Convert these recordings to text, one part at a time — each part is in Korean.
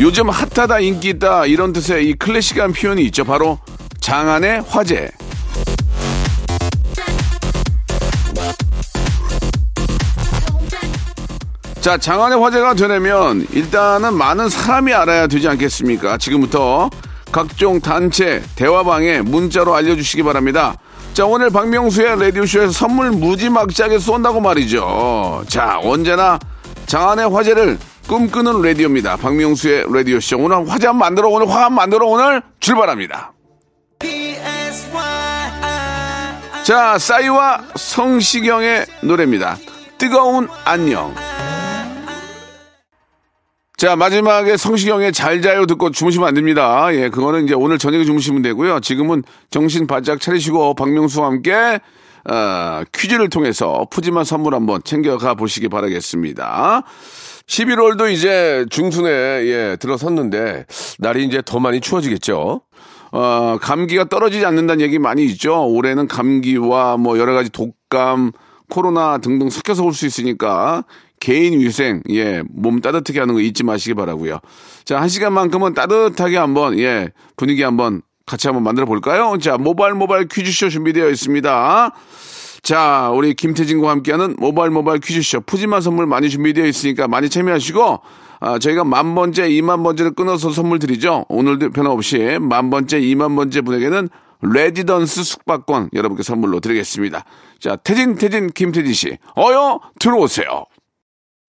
요즘 핫하다 인기 있다 이런 뜻의 이 클래식한 표현이 있죠 바로 장안의 화제 자, 장안의 화제가 되려면 일단은 많은 사람이 알아야 되지 않겠습니까? 지금부터 각종 단체, 대화방에 문자로 알려주시기 바랍니다. 자, 오늘 박명수의 라디오쇼에서 선물 무지막지하게 쏜다고 말이죠. 자, 언제나 장안의 화제를 꿈꾸는 라디오입니다. 박명수의 라디오쇼. 오늘 화제 한번 만들어, 오늘 화 한번 만들어, 오늘 출발합니다. 자, 싸이와 성시경의 노래입니다. 뜨거운 안녕. 자, 마지막에 성시경의 잘 자요 듣고 주무시면 안 됩니다. 예, 그거는 이제 오늘 저녁에 주무시면 되고요. 지금은 정신 바짝 차리시고 박명수와 함께 어, 퀴즈를 통해서 푸짐한 선물 한번 챙겨가 보시기 바라겠습니다. 11월도 이제 중순에 예, 들어섰는데 날이 이제 더 많이 추워지겠죠. 어, 감기가 떨어지지 않는다는 얘기 많이 있죠. 올해는 감기와 뭐 여러 가지 독감, 코로나 등등 섞여서 올 수 있으니까 개인 위생, 예, 몸 따뜻하게 하는 거 잊지 마시기 바라고요. 자, 한 시간만큼은 따뜻하게 한번, 예, 분위기 한번 같이 한번 만들어 볼까요? 자, 모바일 모바일 퀴즈쇼 준비되어 있습니다. 자, 우리 김태진과 함께하는 모바일 모바일 퀴즈쇼 푸짐한 선물 많이 준비되어 있으니까 많이 참여하시고, 아, 저희가 만 번째, 이만 번째를 끊어서 선물 드리죠. 오늘도 변함없이 만 번째, 이만 번째 분에게는 레지던스 숙박권 여러분께 선물로 드리겠습니다. 자, 태진, 태진, 김태진 씨. 어여, 들어오세요.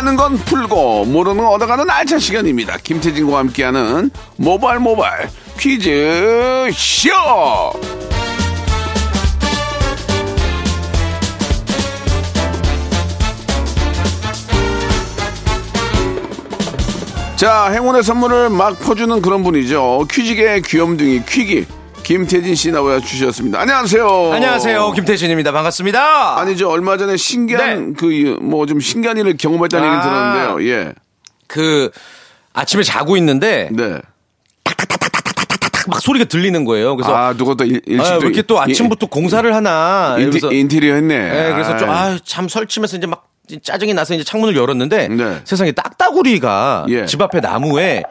아는 건 풀고 모르는 건 얻어가는 알찬 시간입니다. 김태진과 함께하는 모바일 모바일 퀴즈 쇼. 자, 행운의 선물을 막 퍼주는 그런 분이죠. 퀴즈계의 귀염둥이 퀴기 김태진 씨 나와 주셨습니다. 안녕하세요. 안녕하세요. 김태진입니다. 반갑습니다. 아니 저 얼마 전에 신기한 그뭐 좀 신기한 일을 경험했다는 얘기 아. 들었는데요. 예. 그 아침에 자고 있는데 네. 막 소리가 들리는 거예요. 그래서 아, 누가 또 일, 일찍 아, 왜 이렇게 또 아침부터 공사를 하나 인티, 인테리어 했네. 네, 그래서 좀 아이. 아, 참 설치면서 이제 막 짜증이 나서 이제 창문을 열었는데 네. 세상에 딱따구리가 예. 집 앞에 나무에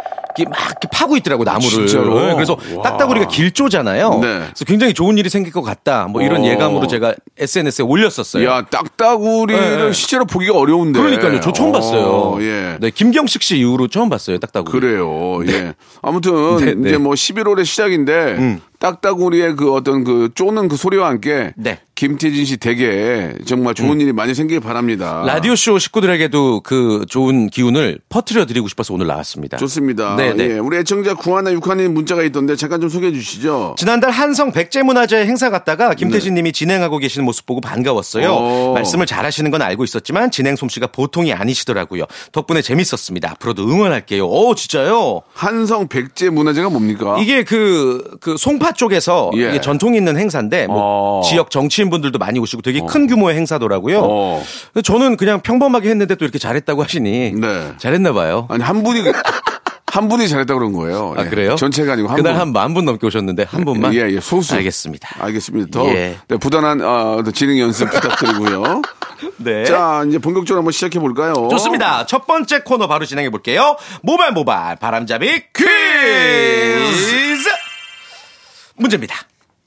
막 이렇게 파고 있더라고 나무를. 진짜로? 네, 그래서 와. 딱따구리가 길조잖아요. 네. 그래서 굉장히 좋은 일이 생길 것 같다. 뭐 이런 어. 예감으로 제가 SNS에 올렸었어요. 야, 딱따구리를 네. 실제로 보기가 어려운데. 그러니까요. 저 처음 어, 봤어요. 예. 네, 김경식 씨 이후로 처음 봤어요. 딱따구리. 그래요. 예. 아무튼 네, 네. 이제 뭐 11월의 시작인데 딱따구리의 그 어떤 그 쪼는 그 소리와 함께 네. 김태진 씨 댁에 정말 좋은 일이 많이 생길 바랍니다. 라디오 쇼 식구들에게도 그 좋은 기운을 퍼뜨려 드리고 싶어서 오늘 나왔습니다. 좋습니다. 네, 네. 예. 우리 애청자 구하나 육하님 문자가 있던데 잠깐 좀 소개해 주시죠. 지난달 한성 백제문화재 행사 갔다가 김태진 님이 진행하고 계시는 모습 보고 반가웠어요. 네. 오. 말씀을 잘하시는 건 알고 있었지만 진행 솜씨가 보통이 아니시더라고요. 덕분에 재밌었습니다. 앞으로도 응원할게요. 오, 진짜요? 한성 백제 문화재가 뭡니까? 이게 그, 그 송파 쪽에서 예. 이게 전통 있는 행사인데 뭐 어. 지역 정치인분들도 많이 오시고 되게 큰 규모의 행사더라고요. 어. 저는 그냥 평범하게 했는데 또 이렇게 잘했다고 하시니 네. 잘했나 봐요. 아니 한 분이 한 분이 잘했다 그런 거예요. 아, 예. 그래요? 전체가 아니고 한 그날 분. 한만 분 넘게 오셨는데 한 분만. 예, 예, 소수. 알겠습니다. 알겠습니다. 더 예. 네, 부단한 어, 더 진행 연습 부탁드리고요. 네. 자, 이제 본격적으로 한번 시작해 볼까요? 좋습니다. 첫 번째 코너 바로 진행해 볼게요. 모발 모발 바람잡이 퀴즈. 문제입니다.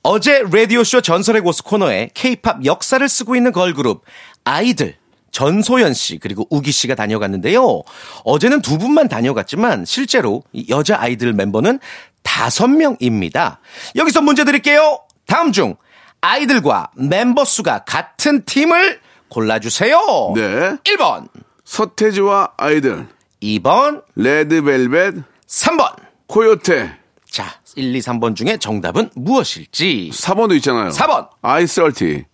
어제 라디오쇼 전설의 고수 코너에 케이팝 역사를 쓰고 있는 걸그룹 아이들 전소연 씨 그리고 우기 씨가 다녀갔는데요. 어제는 두 분만 다녀갔지만 실제로 이 여자 아이들 멤버는 다섯 명입니다. 여기서 문제 드릴게요. 다음 중 아이들과 멤버 수가 같은 팀을 골라주세요. 네. 1번, 서태지와 아이들, 2번, 레드벨벳, 3번. 코요테, 자, 1, 2, 3번 중에 정답은 무엇일지. 4번도 있잖아요. 4번. 아이썰티.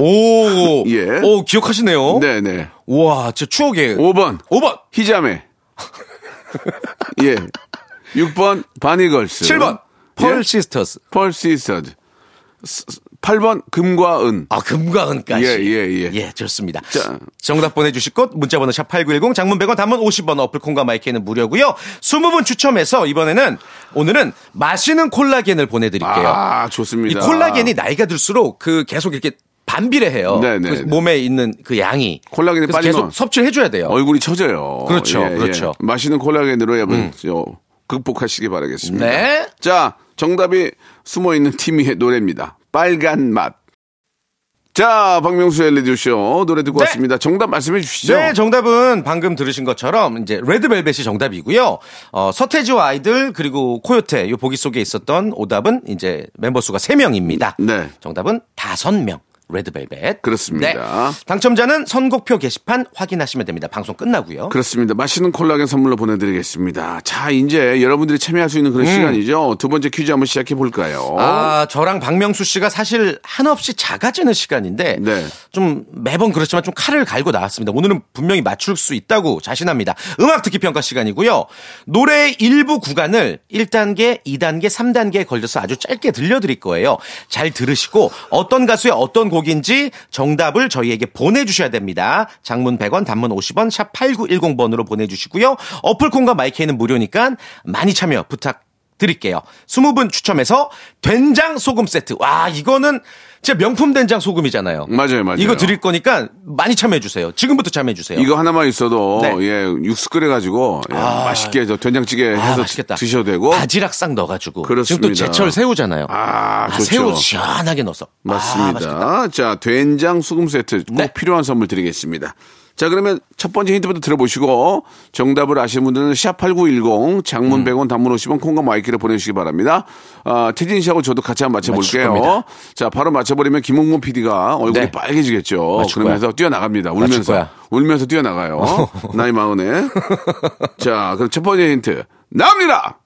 오, 예. 오, 기억하시네요. 네네. 우와, 진짜 추억의 5번, 5번, 히자메. 예. 6번, 바니걸스. 7번, 펄 예? 시스터스. 펄시스터즈. 8번, 금과 은. 아, 금과 은까지. 예, 예, 예. 좋습니다. 자. 정답 보내 주실 곳, 문자 번호 샵8910, 장문 100원, 단문 50원, 어플 콩과 마이크는 무료고요 20분 추첨해서 이번에는, 오늘은 마시는 콜라겐을 보내 드릴게요. 아, 좋습니다. 이 콜라겐이 나이가 들수록 그 계속 이렇게 반비례 해요. 네네. 그 몸에 있는 그 양이. 콜라겐이 빠지면 계속 섭취를 해줘야 돼요. 얼굴이 처져요. 그렇죠, 그렇죠. 음. 마시는 콜라겐으로 여러분, 저, 극복하시기 바라겠습니다. 네. 자, 정답이 숨어 있는 팀의 노래입니다. 빨간 맛. 자, 박명수의 레디오쇼 노래 듣고 네. 왔습니다. 정답 말씀해 주시죠. 네, 정답은 방금 들으신 것처럼 이제 레드벨벳이 정답이고요. 어, 서태지와 아이들 그리고 코요테 요 보기 속에 있었던 오답은 이제 멤버 수가 3명입니다. 네. 정답은 5명. 레드벨벳. 그렇습니다. 네. 당첨자는 선곡표 게시판 확인하시면 됩니다. 방송 끝나고요. 그렇습니다. 맛있는 콜라겐 선물로 보내드리겠습니다. 자, 이제 여러분들이 참여할 수 있는 그런 시간이죠. 두 번째 퀴즈 한번 시작해 볼까요? 음. 아, 저랑 박명수 씨가 사실 한없이 작아지는 시간인데 네. 좀 매번 그렇지만 좀 칼을 갈고 나왔습니다. 오늘은 분명히 맞출 수 있다고 자신합니다. 음악 듣기 평가 시간이고요. 노래의 일부 구간을 1단계, 2단계, 3단계에 걸려서 아주 짧게 들려드릴 거예요. 잘 들으시고 어떤 가수의 어떤 곡 인지 정답을 저희에게 보내주셔야 됩니다. 장문 100원, 단문 50원, 샵 8910번으로 보내주시고요. 어플콘과 마이크는 무료니까 많이 참여 부탁 드릴게요. 20분 추첨해서 된장 소금 세트. 와, 이거는 진짜 명품 된장 소금이잖아요. 맞아요, 맞아요. 이거 드릴 거니까 많이 참여해 주세요. 지금부터 참여해 주세요. 이거 하나만 있어도 네. 예 육수 끓여가지고 예, 맛있게 저 된장찌개 아, 해서 맛있겠다. 드셔도 되고 바지락 싹 넣어가지고. 그렇습니다. 지금 또 제철 새우잖아요. 아, 좋죠. 새우 시원하게 넣어서. 아. 맞습니다. 자 된장 소금 세트 꼭 네. 필요한 선물 드리겠습니다. 자 그러면 첫 번째 힌트부터 들어보시고 정답을 아시는 분들은 샵8910 음. 장문 100원 단문 50원 콩과 마이크를 보내주시기 바랍니다. 아, 태진 씨하고 저도 같이 한번 맞춰볼게요. 자 바로 맞춰버리면 김홍문 PD가 얼굴이 네. 빨개지겠죠. 그러면서 뛰어나갑니다. 울면서. 울면서 뛰어나가요. 나이 마흔에. 자 그럼 첫 번째 힌트 나옵니다.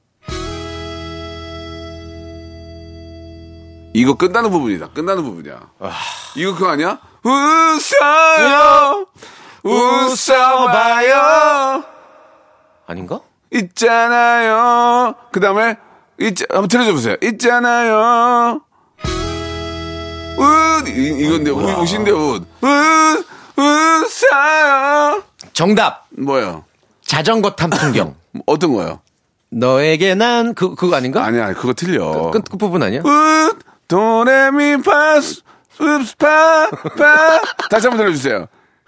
이거 끝나는 부분이다. 끝나는 부분이야. 이거 그거 아니야? 웃어요. 웃어봐요. 아닌가? 있잖아요. 그 다음에, 있, 한번 들려줘 보세요. 있잖아요. 웃, 이, 이건데, 웃, 웃인데, 웃. 웃, 웃어요. 정답. 뭐요? 자전거 탄 풍경. 어떤 거요? 너에게 난 그, 그거 아닌가? 아니야, 그거 틀려. 끝, 끝 부분 아니야? 웃, 도레미 파스, 읍스 파, 파. 다시 한번 들려주세요.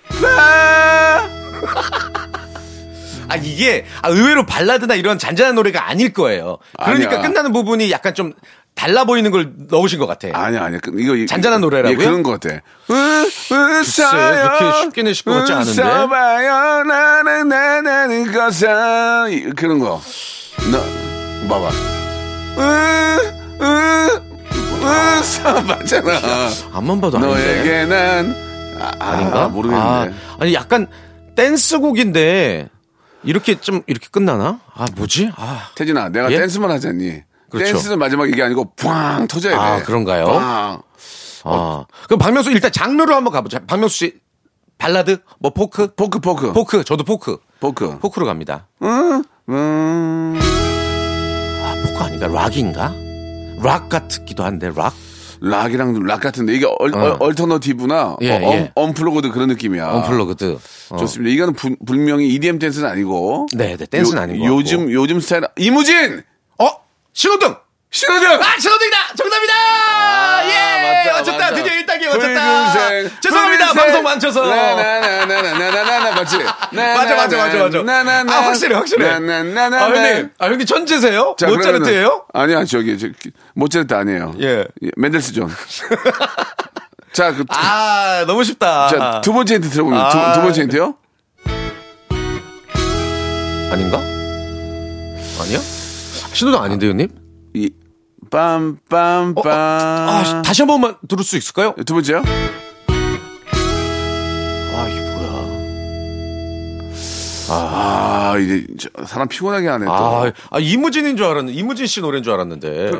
파. 아, 이게, 아, 의외로 발라드나 이런 잔잔한 노래가 아닐 거예요. 그러니까 아니야. 끝나는 부분이 약간 좀 달라 보이는 걸 넣으신 것 같아. 아니야, 아니야. 그, 이거. 이- 잔잔한 노래라고요? 예, 그런 것 같아. 글쎄, 그렇게 쉽게 내실 것 같지 않은데? 웃어봐요, 나는, 나는. 이- 그런 거. 너, 봐봐. 으, 으, 웃어봐잖아. 앞만 봐도 아닌데. 너에게 난, 아, 아닌가? 아, 모르겠는데. 아, 아니 약간 댄스곡인데 이렇게 좀 이렇게 끝나나? 아 뭐지? 아, 태진아, 내가 예? 댄스만 하잖니. 그렇죠. 댄스는 마지막 이게 아니고, 팡! 터져야 돼. 아, 그런가요? 팡. 아. 그럼 박명수 일단 장르로 한번 가보자. 박명수 씨 발라드 뭐 포크? 포크, 포크. 포크 저도 포크. 포크. 포크로 갑니다. 음, 음. 아 포크 아닌가? 락인가? 락 같기도 한데 락? 락이랑 락 같은데 이게 얼, 어. alternative나 예, 어, 예. un, plugged 그런 느낌이야. unplugged. 어. 좋습니다. 이거는 분, 분명히 EDM 댄스는 아니고. 네, 네, 댄스는 아닌 것 요즘. 요즘 스타일 이무진 어 신호등. 신호등. 아 신호등이다. 정답이다. 예 맞다, 맞췄다. 맞다. 드디어 1단계 맞췄다. 붉은색, 죄송합니다. 붉은색. 방송 망쳐서. 나나나나나나나나 맞지? 맞아 맞아 맞아 맞아. 나나나. 아 확실해 확실해. 나나나나. 아 형님, 아 형님 천재세요? 자, 모차르트예요? 아니야 저기 저, 모차르트 아니에요. 예. 맨델스존. 자, 그, 아, 너무 쉽다. 자, 두 번째 힌트 들어보면, 두, 아. 두 번째 힌트요? 아닌가? 아니야? 신호등 아닌데, 형님? 이, 빰, 빰, 빰. 아, 다시 한 번만 들을 수 있을까요? 두 번째요? 아, 이제, 저, 사람 피곤하게 하네, 또. 아, 아, 이무진인 줄 알았는데, 이무진 씨 노래인 줄 알았는데.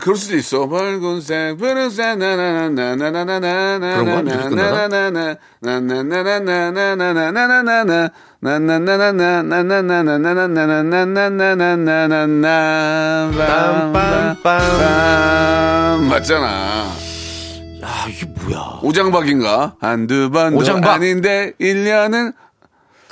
그 럴 수도 있어. 붉은색, 푸른색, 나나나나나나나나나나. 그런 거야? 이렇게 끝나나? 나나나나, 나나나나나나나나나나나나. 나나나나나나나나나나나나나나나나나나. 빰빰빰. 맞잖아. 야, 이게 뭐야. 오장박인가? 한두 번도 오장박. 아닌데, 1년은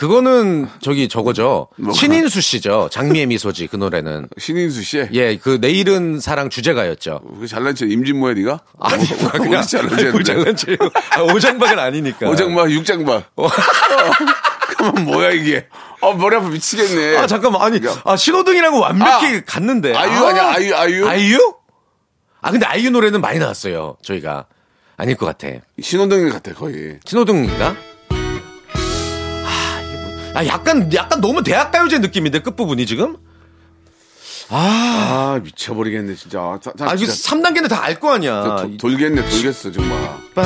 그거는 저기 저거죠. 뭐가? 신인수 씨죠. 장미의 미소지 그 노래는. 신인수 씨. 예, 그 내일은 사랑 주제가였죠. 그 잘난 체 임진모야, 니가? 아니, 뭐 그냥 어디 잘난 아니, 뭐. 잘난 체요. 아, 오장박은 아니니까. 오장박, 육장박. 어. 그러면 뭐야, 이게? 어, 머리 아파 미치겠네. 아, 잠깐만. 아니, 아, 신호등이라고 완벽히 아, 갔는데. 아이유 아니야, 아이유, 아이유? 아이유? 아, 근데 아이유 노래는 많이 나왔어요. 저희가. 아닐 것 같아. 신호등 같아, 거의. 신호등인가? 아. 아, 약간, 약간 너무 대학가요제 느낌인데, 끝부분이 지금? 아, 미쳐버리겠네, 진짜. 자, 자, 아, 진짜 3단계는 다 알 거 아니야. 도- 돌겠네, 돌겠어, 정말. 빰.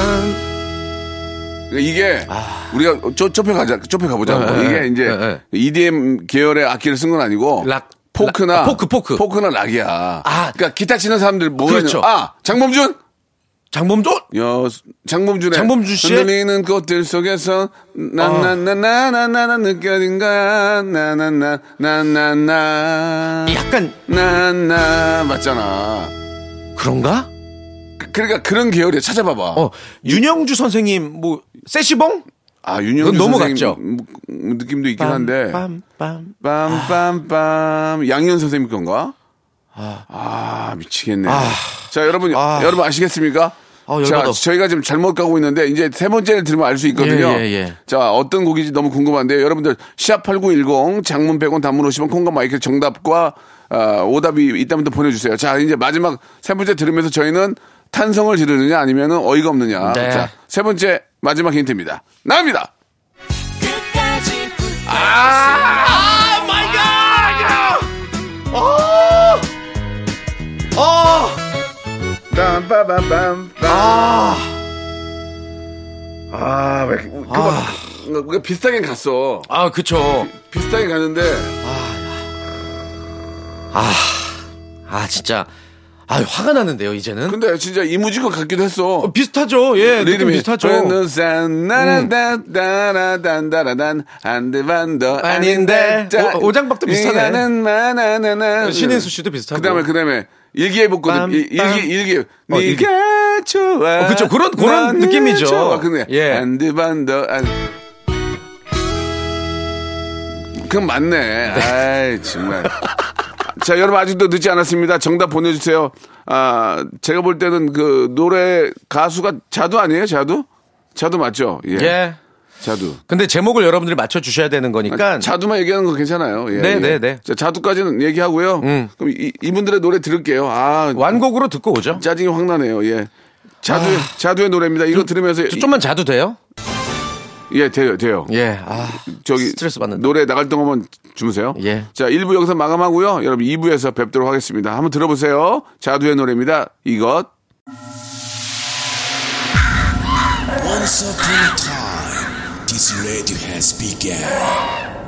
그러니까 이게, 우리가 좁, 좁혀 가자, 좁혀 가보자. 아. 네, 이게 네, 이제, 네, 네. EDM 계열의 악기를 쓴 건 아니고, 락. 포크나, 락, 아, 포크, 포크. 포크나 락이야. 아. 그러니까 기타 치는 사람들 뭐가 그렇죠. 아, 장범준? 장범준? 여, 장범준의 장범준 씨의? 흔들리는 꽃들 속에서 나나나나나나나 느껴진 거야 나나나 나나나 약간, 나나 맞잖아. 그런가? 그- 그러니까 그런 계열에 찾아봐봐. 어, 윤영주 선생님, 뭐, 세시봉? 아 윤영주 넘어갔죠. 선생님 음, 느낌도 있긴 한데 빰, 빰. 빰빰빰 양현 선생님 건가? 아, 미치겠네. 자 여러분 아. 여러분 아시겠습니까? 아, 자. 저희가 지금 잘못 가고 있는데 이제 세 번째를 들으면 알 수 있거든요. 예, 예, 예. 자 어떤 곡인지 너무 궁금한데요. 여러분들 샵8910 장문 100원 단문 50원 콩과 마이크 정답과 어, 오답이 있다면 또 보내주세요. 자 이제 마지막 세 번째 들으면서 저희는 탄성을 지르느냐 아니면 어이가 없느냐. 네. 자 세 번째 마지막 힌트입니다. 나옵니다. 어! 빰빠밤빰빰. 아, 아, 왜, 그, 그, 그, 비슷하게 갔어. 아, 그쵸. 비슷하게 가는데, 아, 진짜. 아, 화가 나는데요, 이제는. 근데 진짜 이무지가 같기도 했어. 어, 비슷하죠. 예, 느낌 비슷하죠. 산 나라단다라단 한대 반도 아닌데. 오- 오장박도 비슷하네. 나는 마나나나. 신인수 씨도 비슷하고. 그다음에 그다음에 일- 빰. 일기 일기. 어. 네가 좋아. 어, 그쵸. 그런- 그런 느낌이죠. 좋아. 근데 예. 반도 안. 그건 맞네. 아이 정말. 자, 여러분 아직도 늦지 않았습니다. 정답 보내주세요. 아, 제가 볼 때는 그 노래 가수가 자두 아니에요? 자두? 자두 맞죠? 예. 예. 자두. 근데 제목을 여러분들이 맞춰 주셔야 되는 거니까. 자두만 얘기하는 거 괜찮아요. 예, 네, 예. 네, 네. 자, 자두까지는 얘기하고요. 음. 그럼 이, 이분들의 노래 들을게요. 아, 완곡으로 듣고 오죠. 짜증이 확 나네요. 예. 자두의, 자두의 노래입니다. 이거 들으면서. 아. 좀- 좀만 자도 돼요? 이- 예, 돼요, 돼요. 예. 아, 저기. 스트레스 받는다. 노래 나갈 동안만 주무세요. 예. 자, 1부 여기서 마감하고요. 여러분 2부에서 뵙도록 하겠습니다. 한번 들어보세요. 자두의 노래입니다. 이것. This radio has begun.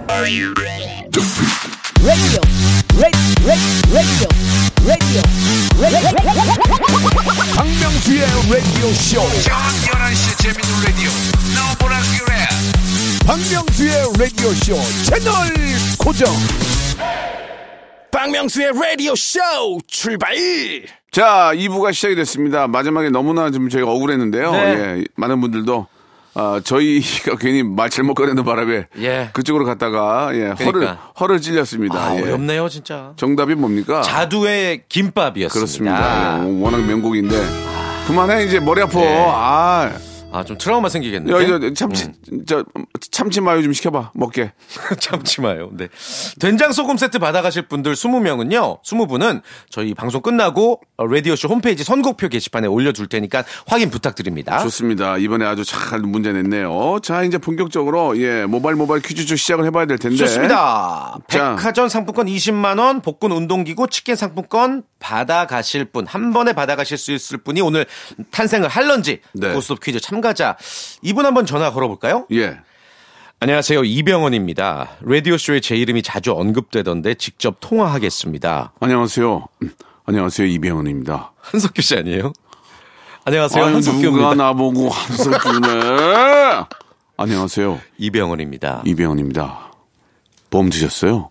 radio, radio, radio, radio, radio. 박명수의 라디오 쇼. 박명수의 라디오 쇼 채널 고정. 박명수의 라디오 쇼 출발. 자, 2부가 시작이 됐습니다. 마지막에 너무나 좀 저희가 억울했는데요. 네. 예, 많은 분들도 아, 저희가 괜히 말 잘못 꺼내는 바람에 예. 그쪽으로 갔다가 예, 허를 그러니까. 허를 찔렸습니다. 아, 예. 어렵네요, 진짜. 정답이 뭡니까? 자두의 김밥이었습니다. 그렇습니다. 예, 워낙 명곡인데 그만해 이제 머리 아파. 네. 아, 아, 좀 트라우마 생기겠는데. 야, 이거 참치, 저, 참치 마요 좀 시켜봐, 먹게. 참지 마요. 네. 된장 소금 세트 받아가실 분들 20명은요, 20분은 저희 방송 끝나고 어, 라디오쇼 홈페이지 선곡표 게시판에 올려둘 테니까 확인 부탁드립니다. 좋습니다. 이번에 아주 잘 문제 냈네요. 자, 이제 본격적으로, 예, 모바일 모바일 퀴즈 좀 시작을 해봐야 될 텐데. 좋습니다. 자. 백화점 상품권 20만원, 복근 운동기구, 치킨 상품권 받아가실 분, 한 번에 받아가실 수 있을 분이 오늘 탄생을 할런지, 네. 고스톱 퀴즈 참 가자. 이분 한번 전화 걸어볼까요? 예. 안녕하세요. 이병헌입니다. 라디오쇼에 제 이름이 자주 언급되던데 직접 통화하겠습니다. 안녕하세요. 음, 안녕하세요. 이병헌입니다. 한석규 씨 아니에요? 안녕하세요. 아유, 누가 한석규입니다. 나보고 한석규네. 안녕하세요. 이병헌입니다. 이병헌입니다. 보험 드셨어요?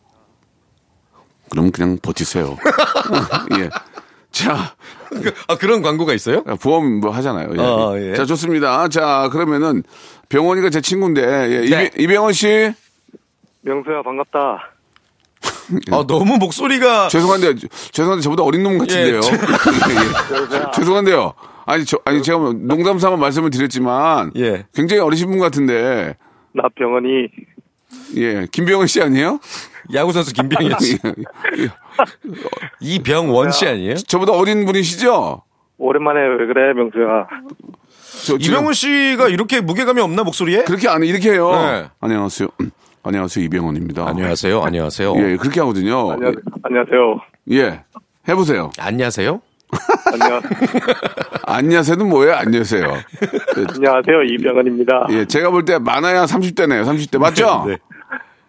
그럼 그냥 버티세요. 예. 자, 아, 그런 광고가 있어요? 보험 뭐 하잖아요. 예. 어, 예. 자, 좋습니다. 자, 그러면은 병원이가 제 친구인데, 예. 네. 이병- 이병헌 씨. 명수야 반갑다. 아, 너무 목소리가. 죄송한데, 죄송한데 저보다 어린 놈 같은데요. 예, 예. 죄송한데요. 아니, 저, 아니, 제가 뭐 농담 삼아 말씀을 드렸지만. 예. 굉장히 어리신 분 같은데. 나 병원이 예. 김병헌 씨 아니에요? 야구선수 김병현 씨. 이병원 씨 아니에요? 저보다 어린 분이시죠? 오랜만에 왜 그래 명수야. 저 이병훈 씨가 이렇게 무게감이 없나 목소리에? 그렇게 안 이렇게 해요. 네. 안녕하세요. 음, 안녕하세요 이병헌입니다. 안녕하세요. 안녕하세요. 예, 예, 그렇게 하거든요. 안녕 안녕하세요. 예, 해보세요. 안녕하세요. 안녕 안녕하세요는 뭐예요? 안녕하세요. 안녕하세요 이병헌입니다. 예, 제가 볼 때 많아야 30대네요. 30대 맞죠? 네.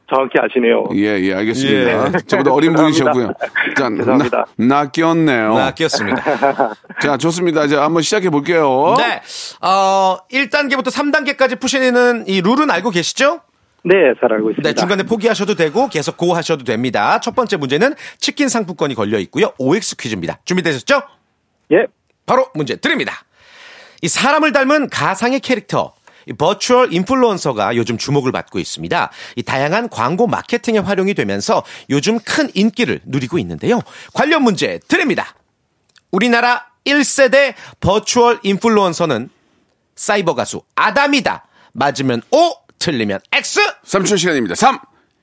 정확히 아시네요. 예, 예, 알겠습니다. 예. 저보다 어린 분이셨고요. 자, 죄송합니다. 나, 낚였네요. 나 끼었습니다. 자, 좋습니다. 이제 한번 시작해 볼게요. 네. 어, 1단계부터 3단계까지 푸시는 이 룰은 알고 계시죠? 네, 잘 알고 있습니다. 네, 중간에 포기하셔도 되고 계속 고 하셔도 됩니다. 첫 번째 문제는 치킨 상품권이 걸려 있고요. OX 퀴즈입니다. 준비되셨죠? 예, 바로 문제 드립니다. 이 사람을 닮은 가상의 캐릭터, 이 버추얼 인플루언서가 요즘 주목을 받고 있습니다. 이 다양한 광고 마케팅에 활용이 되면서 요즘 큰 인기를 누리고 있는데요. 관련 문제 드립니다. 우리나라 1세대 버추얼 인플루언서는 사이버 가수 아담이다. 맞으면 O, 틀리면 X. 3초 시간입니다. 3,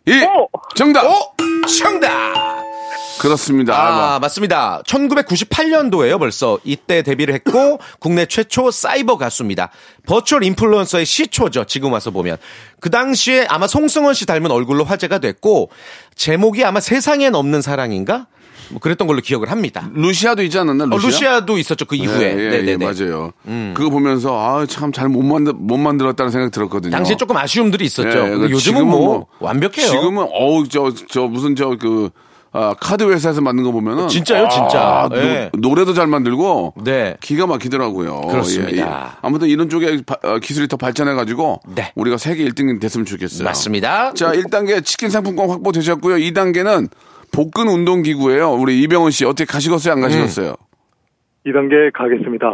2, 오! 정답! O, 정답! 그렇습니다. 아, 맞습니다. 1998년도에요, 벌써. 이때 데뷔를 했고, 국내 최초 사이버 가수입니다. 버추얼 인플루언서의 시초죠, 지금 와서 보면. 그 당시에 아마 송승헌 씨 닮은 얼굴로 화제가 됐고, 제목이 아마 세상엔 없는 사랑인가? 뭐 그랬던 걸로 기억을 합니다. 루시아도 있지 않았나? 어, 루시아? 루시아도 있었죠, 그 이후에. 예, 예, 네네네. 예, 맞아요. 그거 보면서 아, 참 잘 못 만들 못 만들었다는 생각이 들었거든요. 당시에 조금 아쉬움들이 있었죠. 예, 그 요즘은 지금은 뭐, 완벽해요. 지금은 어우 저 저 무슨 저그 아, 카드 회사에서 만든 거 보면은 진짜요, 진짜. 아, 노- 예. 노래도 잘 만들고 네. 기가 막히더라고요. 그렇습니다. 예, 예. 아무튼 이런 쪽에 바- 어, 기술이 더 발전해 가지고 네. 우리가 세계 1등 됐으면 좋겠어요. 맞습니다. 자, 1단계 치킨 상품권 확보되셨고요. 2단계는 복근 운동 기구예요. 우리 이병헌 씨 어떻게 가시겠어요? 안 가시겠어요? 음. 2단계 가겠습니다.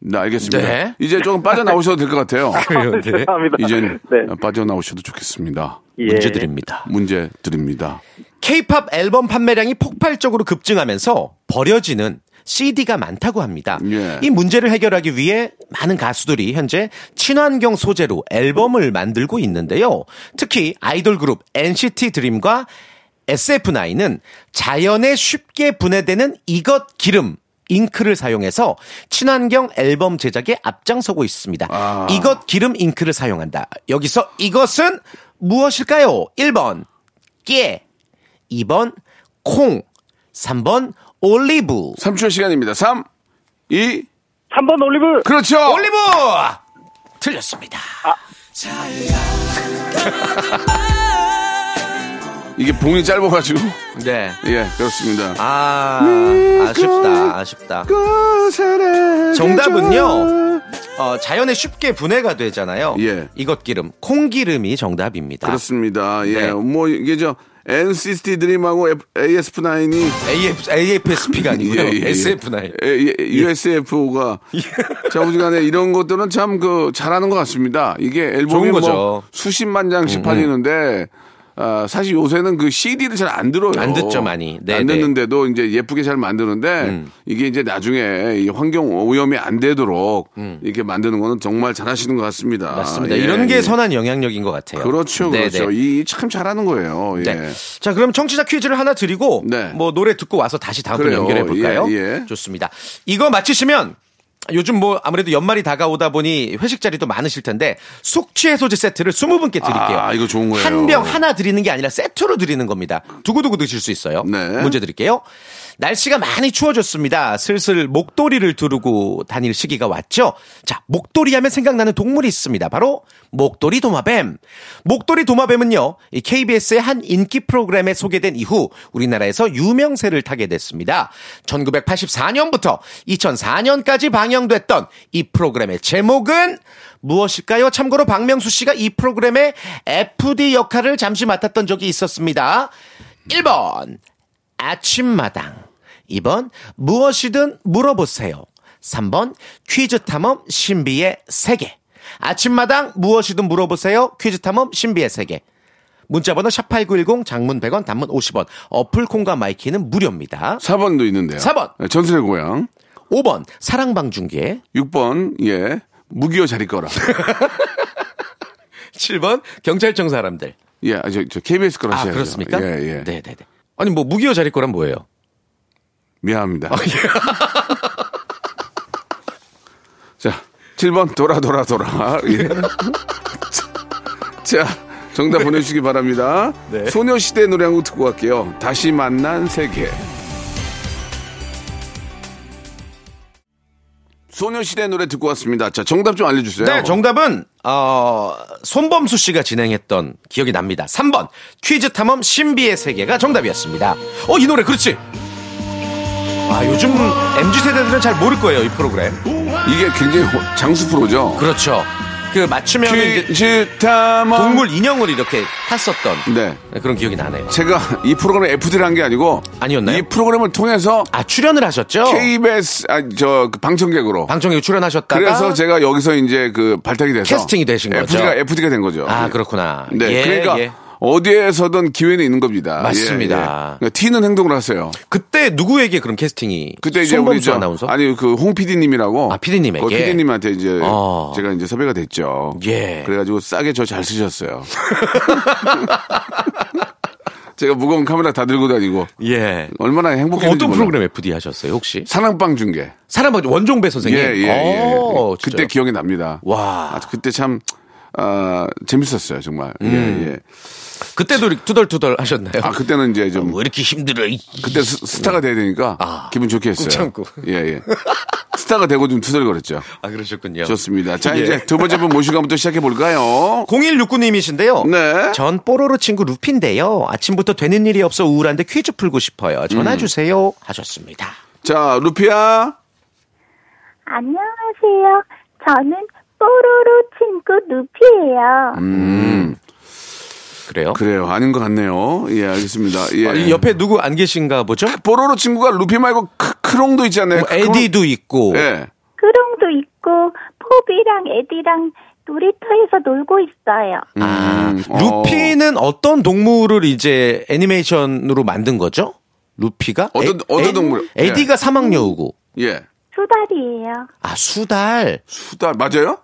네, 알겠습니다. 네. 이제 조금 빠져나오셔도 될 것 같아요. 그래요, 네. 이젠 네. 빠져나오셔도 좋겠습니다. 예. 문제 드립니다. 문제 드립니다. K-팝 앨범 판매량이 폭발적으로 급증하면서 버려지는 CD가 많다고 합니다. 예. 이 문제를 해결하기 위해 많은 가수들이 현재 친환경 소재로 앨범을 만들고 있는데요. 특히 아이돌 그룹 NCT 드림과 SF9은 자연에 쉽게 분해되는 이것 기름 잉크를 사용해서 친환경 앨범 제작에 앞장서고 있습니다. 이것 기름 잉크를 사용한다. 여기서 이것은 무엇일까요? 1번 깨 2번 콩 3번 올리브 3초 시간입니다. 3, 2, 3번 올리브. 그렇죠. 올리브 틀렸습니다. 이게 봉이 짧아가지고. 네. 예, 그렇습니다. 아, 아쉽다, 아쉽다. 정답은요, 어, 자연에 쉽게 분해가 되잖아요. 예. 이것 기름, 콩기름이 정답입니다. 그렇습니다. 예, 네. 뭐 이게 저 NCT 드림하고 ASF9이 AF, AFSP가 아니고요. SF9. 예, USF가 자부지간에 이런 것들은 참 그 잘하는 것 같습니다. 이게 앨범이 뭐. 음, 수십만 장씩 팔리는데 아, 사실 요새는 그 CD를 잘 안 들어요. 안 듣죠, 많이. 네, 안 네. 듣는데도 이제 예쁘게 잘 만드는데 음. 이게 이제 나중에 이 환경 오염이 안 되도록 이렇게 만드는 거는 정말 잘하시는 것 같습니다. 음. 맞습니다. 예, 이런 게 예. 선한 영향력인 것 같아요. 그렇죠, 네, 그렇죠. 네. 이참 잘하는 거예요. 예. 네. 자, 그럼 청취자 퀴즈를 하나 드리고 네. 뭐 노래 듣고 와서 다시 다음 분 그래요. 연결해 볼까요? 예, 예. 좋습니다. 이거 맞히시면 요즘 뭐 아무래도 연말이 다가오다 보니 회식 자리도 많으실 텐데 숙취 해소제 세트를 20분께 드릴게요. 아, 이거 좋은 거예요. 한 병 하나 드리는 게 아니라 세트로 드리는 겁니다. 두고두고 드실 수 있어요. 네. 문제 드릴게요. 날씨가 많이 추워졌습니다. 슬슬 목도리를 두르고 다닐 시기가 왔죠. 자, 목도리 하면 생각나는 동물이 있습니다. 바로 목도리 도마뱀. 목도리 도마뱀은요, 이 KBS의 한 인기 프로그램에 소개된 이후 우리나라에서 유명세를 타게 됐습니다. 1984년부터 2004년까지 방영 됐던 이 프로그램의 제목은 무엇일까요? 참고로 박명수 씨가 이 프로그램의 FD 역할을 잠시 맡았던 적이 있었습니다. 1번, 아침마당. 2번, 무엇이든 물어보세요. 3번, 퀴즈 탐험 신비의 세계. 아침마당 무엇이든 물어보세요. 퀴즈 탐험 신비의 세계. 문자번호 샵8910 장문 100원 단문 50원. 어플 콩과 my K는 무료입니다. 4번도 있는데요. 4번. 네, 전설의 고향. 5번 사랑방 중계. 6번, 예. 무기여 잘 있거라. 7번 경찰청 사람들. 예, 아, 저, 저 KBS 거라 아, 하셔야죠. 그렇습니까? 예, 예. 네 네 네. 아니 뭐 무기여 자리 거란 뭐예요? 미안합니다. 아, 예. 자, 7번 돌아 돌아 돌아. 예. 자, 정답 보내주시기 바랍니다. 네. 소녀시대 노래 한 곡 듣고 갈게요. 다시 만난 세계. 소녀시대 노래 듣고 왔습니다. 자, 정답 좀 알려주세요. 네, 정답은 어, 손범수 씨가 진행했던 기억이 납니다. 3번 퀴즈 탐험 신비의 세계가 정답이었습니다. 어, 이 노래 그렇지. 아, 요즘 MZ 세대들은 잘 모를 거예요, 이 프로그램. 이게 굉장히 호- 장수 프로죠. 그렇죠. 그 맞추면 이제. 동물 인형을 이렇게 탔었던 네. 그런 기억이 나네요. 제가 이 프로그램 FD를 한 게 아니고 아니었나요? 이 프로그램을 통해서 아, 출연을 하셨죠? KBS 아, 저그 방청객으로 방청객 출연하셨다가 그래서 제가 여기서 이제 그 발탁이 돼서 캐스팅이 되신 거죠. FD가 FD가 된 거죠. 아, 예. 그렇구나. 네, 예, 그러니까 예. 어디에서든 기회는 있는 겁니다. 맞습니다. 예, 예. 그러니까 튀는 행동을 하세요. 그때 누구에게 그런 캐스팅이 그때 이제 우리 저 아나운서? 아니 그홍 PD님이라고 아, PD님에게? 그 PD님한테 이제 어. 제가 이제 섭외가 됐죠. 예. 그래가지고 싸게 저 잘 쓰셨어요. 제가 무거운 카메라 다 들고 다니고 예. 얼마나 행복했는지 어떤 몰라. 프로그램 FD 하셨어요, 혹시? 사랑방 중계. 사람 원종배 선생님. 예, 예, 예. 오, 그때? 기억이 납니다. 와. 아, 그때 참, 아, 재밌었어요, 정말. 음. 예, 예. 그때도 이렇게 투덜투덜 하셨나요? 아, 그때는 이제 좀, 왜 이렇게 힘들어? 이- 그때 스, 타가 돼야 되니까 아, 기분 좋게 했어요. 꾹 참고. 예, 예. 스타가 되고 좀 투덜거렸죠. 아, 그러셨군요. 좋습니다. 자, 예. 이제 두 번째 분 모시고 한번 또 시작해 볼까요? 0169님이신데요. 네. 전 뽀로로 친구 루피인데요. 아침부터 되는 일이 없어 우울한데 퀴즈 풀고 싶어요. 전화 음. 주세요. 하셨습니다. 자, 루피야. 안녕하세요. 저는 뽀로로 친구 루피예요. 음, 그래요? 그래요. 아닌 것 같네요. 예, 알겠습니다. 예. 아, 이 옆에 누구 안 계신가 보죠? 뽀로로 친구가 루피 말고 크, 크롱도 있지 않나요? 뭐 에디도 있고. 크롱? 예. 크롱도 있고 포비랑 에디랑 놀이터에서 놀고 있어요. 아, 음, 어. 루피는 어 떤 동물을 이제 애니메이션으로 만든 거죠? 루피가? 어떤- 어떤 동물? 에디가 사막여우고. 예. 수달이에요. 아, 수달. 수달, 맞아요?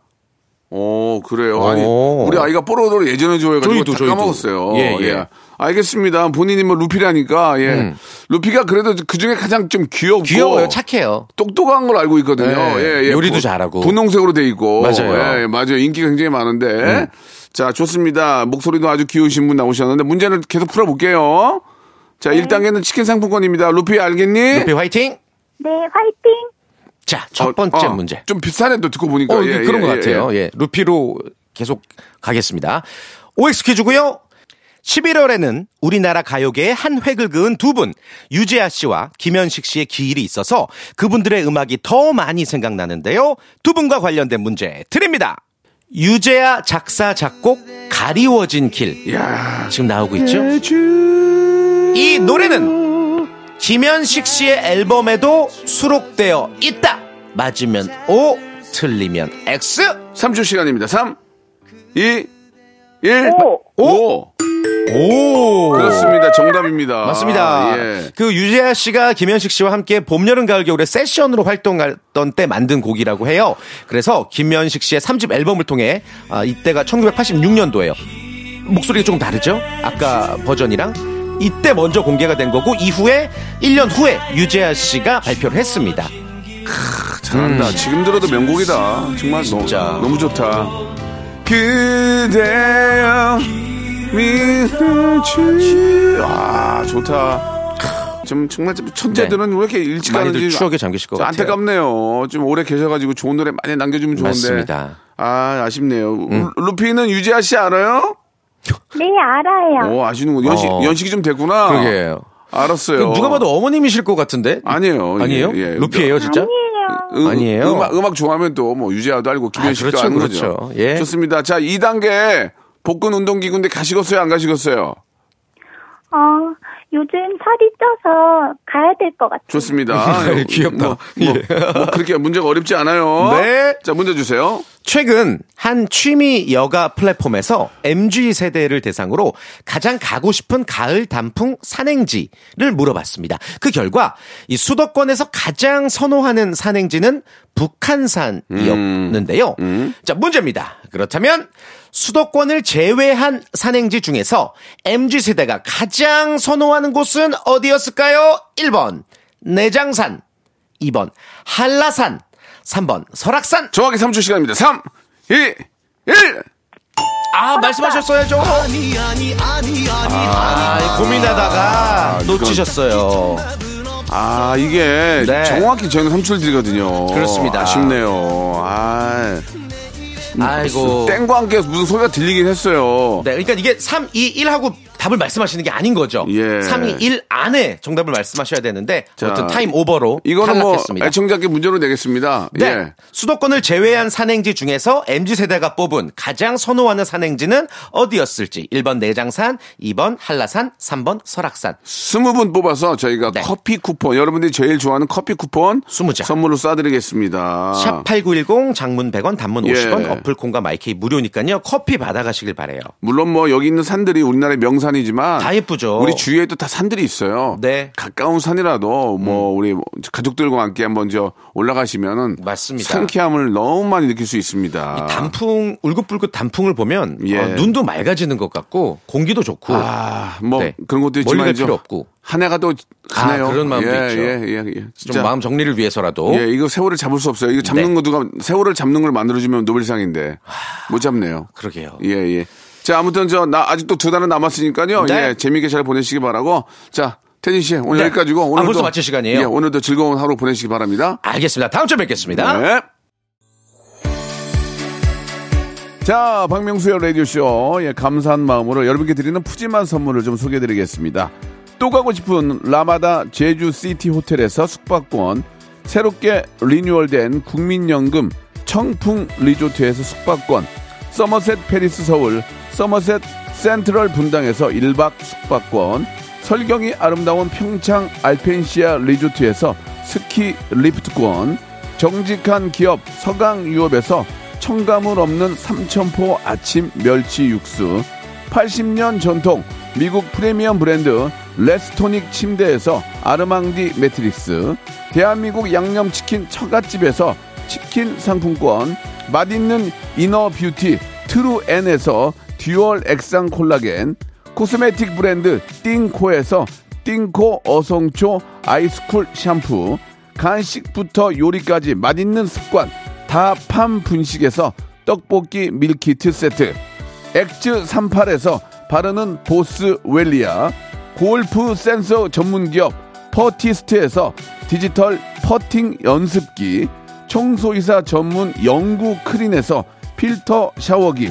오, 그래요. 아니, 오. 우리 아이가 뽀로로를 예전에 좋아해가지고 저희도, 다 저희도. 까먹었어요. 예, 예. 알겠습니다. 본인이 뭐 루피라니까, 예. 음. 루피가 그래도 그 중에 가장 좀 귀엽고. 귀여워요. 착해요. 똑똑한 걸 알고 있거든요. 네. 예, 예. 요리도 부- 잘하고. 분홍색으로 돼 있고. 맞아요. 음. 예, 예, 맞아요. 인기가 굉장히 많은데. 자, 좋습니다. 목소리도 아주 귀여우신 분 나오셨는데 문제를 계속 풀어볼게요. 자, 1단계는 치킨 상품권입니다. 루피 알겠니? 루피 화이팅! 네, 화이팅! 자, 첫 어, 번째 어, 문제. 좀 비슷하네, 또 듣고 보니까. 어, 예, 그런 예, 것 예, 같아요. 예. 예. 루피로 계속 가겠습니다. OX 퀴즈고요. 11월에는 우리나라 가요계의 한 획을 그은 두 분, 유재하 씨와 김현식 씨의 기일이 있어서 그분들의 음악이 더 많이 생각나는데요. 두 분과 관련된 문제 드립니다. 유재하 작사, 작곡, 가리워진 길. 야 지금 나오고 있죠? 이 노래는 김현식 씨의 앨범에도 수록되어 있다. 맞으면 O, 틀리면 X. 3초 시간입니다. 3, 2, 1. 오. 오. 오. 그렇습니다. 정답입니다. 맞습니다. 예. 그 유재하 씨가 김현식 씨와 함께 봄, 여름, 가을, 겨울에 세션으로 활동했던 때 만든 곡이라고 해요. 그래서 김현식 씨의 3집 앨범을 통해 아, 이때가 1986년도예요. 목소리가 조금 다르죠? 아까 버전이랑. 이때 먼저 공개가 된 거고 이후에 1년 후에 유재하 씨가 발표를 했습니다. 잘한다. 지금 들어도 명곡이다. 정말 음. 진짜. 너무, 너무 좋다. 그대여 미스터치 아 좋다. 좀 정말 좀 천재들은 왜 이렇게 일찍 네. 많이들 가는지 추억에 잠기실 것좀 같아요. 안타깝네요. 좀 오래 계셔가지고 좋은 노래 많이 남겨주면 좋은데. 맞습니다. 아 아쉽네요. 음. 루피는 유지아 씨 알아요? 네, 알아요. 오 아시는군. 연식 어. 연식이 좀 됐구나. 그러게요. 알았어요. 누가 봐도 어머님이실 것 같은데? 아니에요. 아니에요? 예, 예. 루피예요, 진짜? 아니에요. 음, 아니에요? 음악, 음악 좋아하면 또 뭐 유재하도 알고 김현식도 그렇죠, 아는 그렇죠. 거죠. 예. 좋습니다. 자, 2단계 복근 운동기구인데 가시겠어요? 안 가시겠어요? 어, 요즘 살이 쪄서 가야 될 것 같아요. 좋습니다. 귀엽다. 뭐, 뭐, 뭐 그렇게 문제가 어렵지 않아요. 네. 자, 문제 주세요. 최근 한 취미 여가 플랫폼에서 MG 세대를 대상으로 가장 가고 싶은 가을 단풍 산행지를 물어봤습니다. 그 결과 이 수도권에서 가장 선호하는 산행지는 북한산이었는데요. 자, 문제입니다. 그렇다면 수도권을 제외한 산행지 중에서 MG 세대가 가장 선호하는 곳은 어디였을까요? 1번 내장산, 2번 한라산, 3번 설악산. 정확히 3초 시간입니다. 3, 2, 1. 아, 말씀하셨어야죠. 아, 고민하다가 놓치셨어요. 아, 이게 네. 정확히 저희는 3초를 드리거든요. 그렇습니다. 아쉽네요. 아. 아이고. 땡과 함께 무슨 소리가 들리긴 했어요. 네, 그러니까 이게 3, 2, 1 하고 답을 말씀하시는 게 아닌 거죠. 예. 3, 2, 1 안에 정답을 말씀하셔야 되는데 자, 어떤 타임 오버로 이거는 뭐 탈락했습니다. 애청자께 문제로 내겠습니다. 네. 예. 수도권을 제외한 산행지 중에서 MZ 세대가 뽑은 가장 선호하는 산행지는 어디였을지 1번 내장산, 2번 한라산, 3번 설악산. 스무 분 뽑아서 저희가 네. 커피 쿠폰 여러분들이 제일 좋아하는 커피 쿠폰 20장. 선물로 쏴드리겠습니다. 샵 8910 장문 100원 단문 아. 예. 50원 어플 콩과 마이케이 무료니까요. 커피 받아가시길 바래요. 물론 뭐 여기 있는 산들이 우리나라의 명산 이지만 다 예쁘죠. 우리 주위에도 다 산들이 있어요. 네. 음. 가까운 산이라도 뭐 우리 가족들과 함께 한번 저 올라가시면은 맞습니다. 상쾌함을 너무 많이 느낄 수 있습니다. 단풍 울긋불긋 단풍을 보면 예. 어, 눈도 맑아지는 것 같고 공기도 좋고 아, 뭐 네. 그런 것도 멀리 갈 있지만 필요 없고 한 해가 또 가네요. 아, 그런 마음도 예, 있죠. 예, 예, 예. 좀 마음 정리를 위해서라도 예, 이거 세월을 잡을 수 없어요. 이거 잡는 네. 거 누가 세월을 잡는 걸 만들어주면 노벨상인데 못 잡네요. 그러게요. 예, 예. 자, 아무튼 저 나 아직도 두 달은 남았으니까요. 네. 예, 재미있게 잘 보내시기 바라고. 자, 태진 씨 오늘 네. 여기까지고 아, 오늘도 벌써 마칠 시간이에요? 예, 오늘도 즐거운 하루 보내시기 바랍니다. 알겠습니다. 다음 주에 뵙겠습니다. 네. 자, 박명수의 라디오쇼. 예, 감사한 마음으로 여러분께 드리는 푸짐한 선물을 좀 소개해 드리겠습니다. 또 가고 싶은 라마다 제주시티 호텔에서 숙박권, 새롭게 리뉴얼된 국민연금 청풍 리조트에서 숙박권, 서머셋 페리스 서울, 서머셋 센트럴 분당에서 1박 숙박권, 설경이 아름다운 평창 알펜시아 리조트에서 스키 리프트권, 정직한 기업 서강유업에서 첨가물 없는 삼천포 아침 멸치 육수, 80년 전통 미국 프리미엄 브랜드 레스토닉 침대에서 아르망디 매트리스, 대한민국 양념치킨 처갓집에서 치킨 상품권, 맛있는 inner beauty 트루엔에서 dual 액상 콜라겐, 코스메틱 브랜드 띵코에서 띵코 어성초 아이스쿨 샴푸, 간식부터 요리까지 맛있는 습관 다팜 분식에서 떡볶이 밀키트 세트, 엑즈 38에서 바르는 보스웰리아, 골프 센서 전문기업 퍼티스트에서 디지털 퍼팅 연습기, 청소이사 전문 영구 크린에서 필터 샤워기,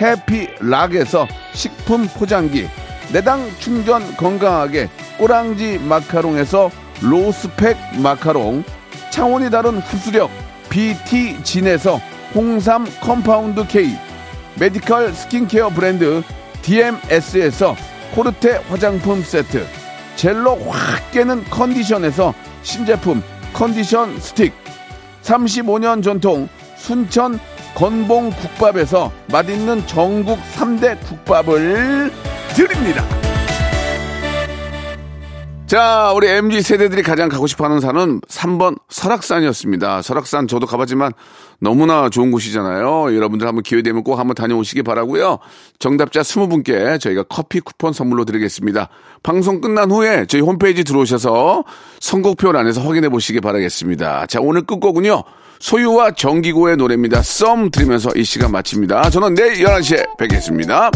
해피락에서 식품 포장기, 내당 충전 건강하게 꼬랑지 마카롱에서 로스펙 마카롱 차원이 다른 흡수력 BT진에서 홍삼 compound K medical 스킨케어 브랜드 DMS에서 코르테 화장품 세트 젤로 확 깨는 컨디션에서 신제품 컨디션 스틱 35년 전통 순천 건봉 국밥에서 맛있는 전국 3대 국밥을 드립니다. 자, 우리 MG 세대들이 가장 가고 싶어 하는 산은 3번 설악산이었습니다. 설악산 저도 가봤지만 너무나 좋은 곳이잖아요. 여러분들 한번 기회 되면 꼭 한번 다녀오시기 바라고요. 정답자 20분께 저희가 커피 쿠폰 선물로 드리겠습니다. 방송 끝난 후에 저희 홈페이지 들어오셔서 선곡표 안에서 확인해 보시기 바라겠습니다. 자, 오늘 끝곡은요. 소유와 정기고의 노래입니다. 썸 들으면서 이 시간 마칩니다. 저는 내일 11시에 뵙겠습니다.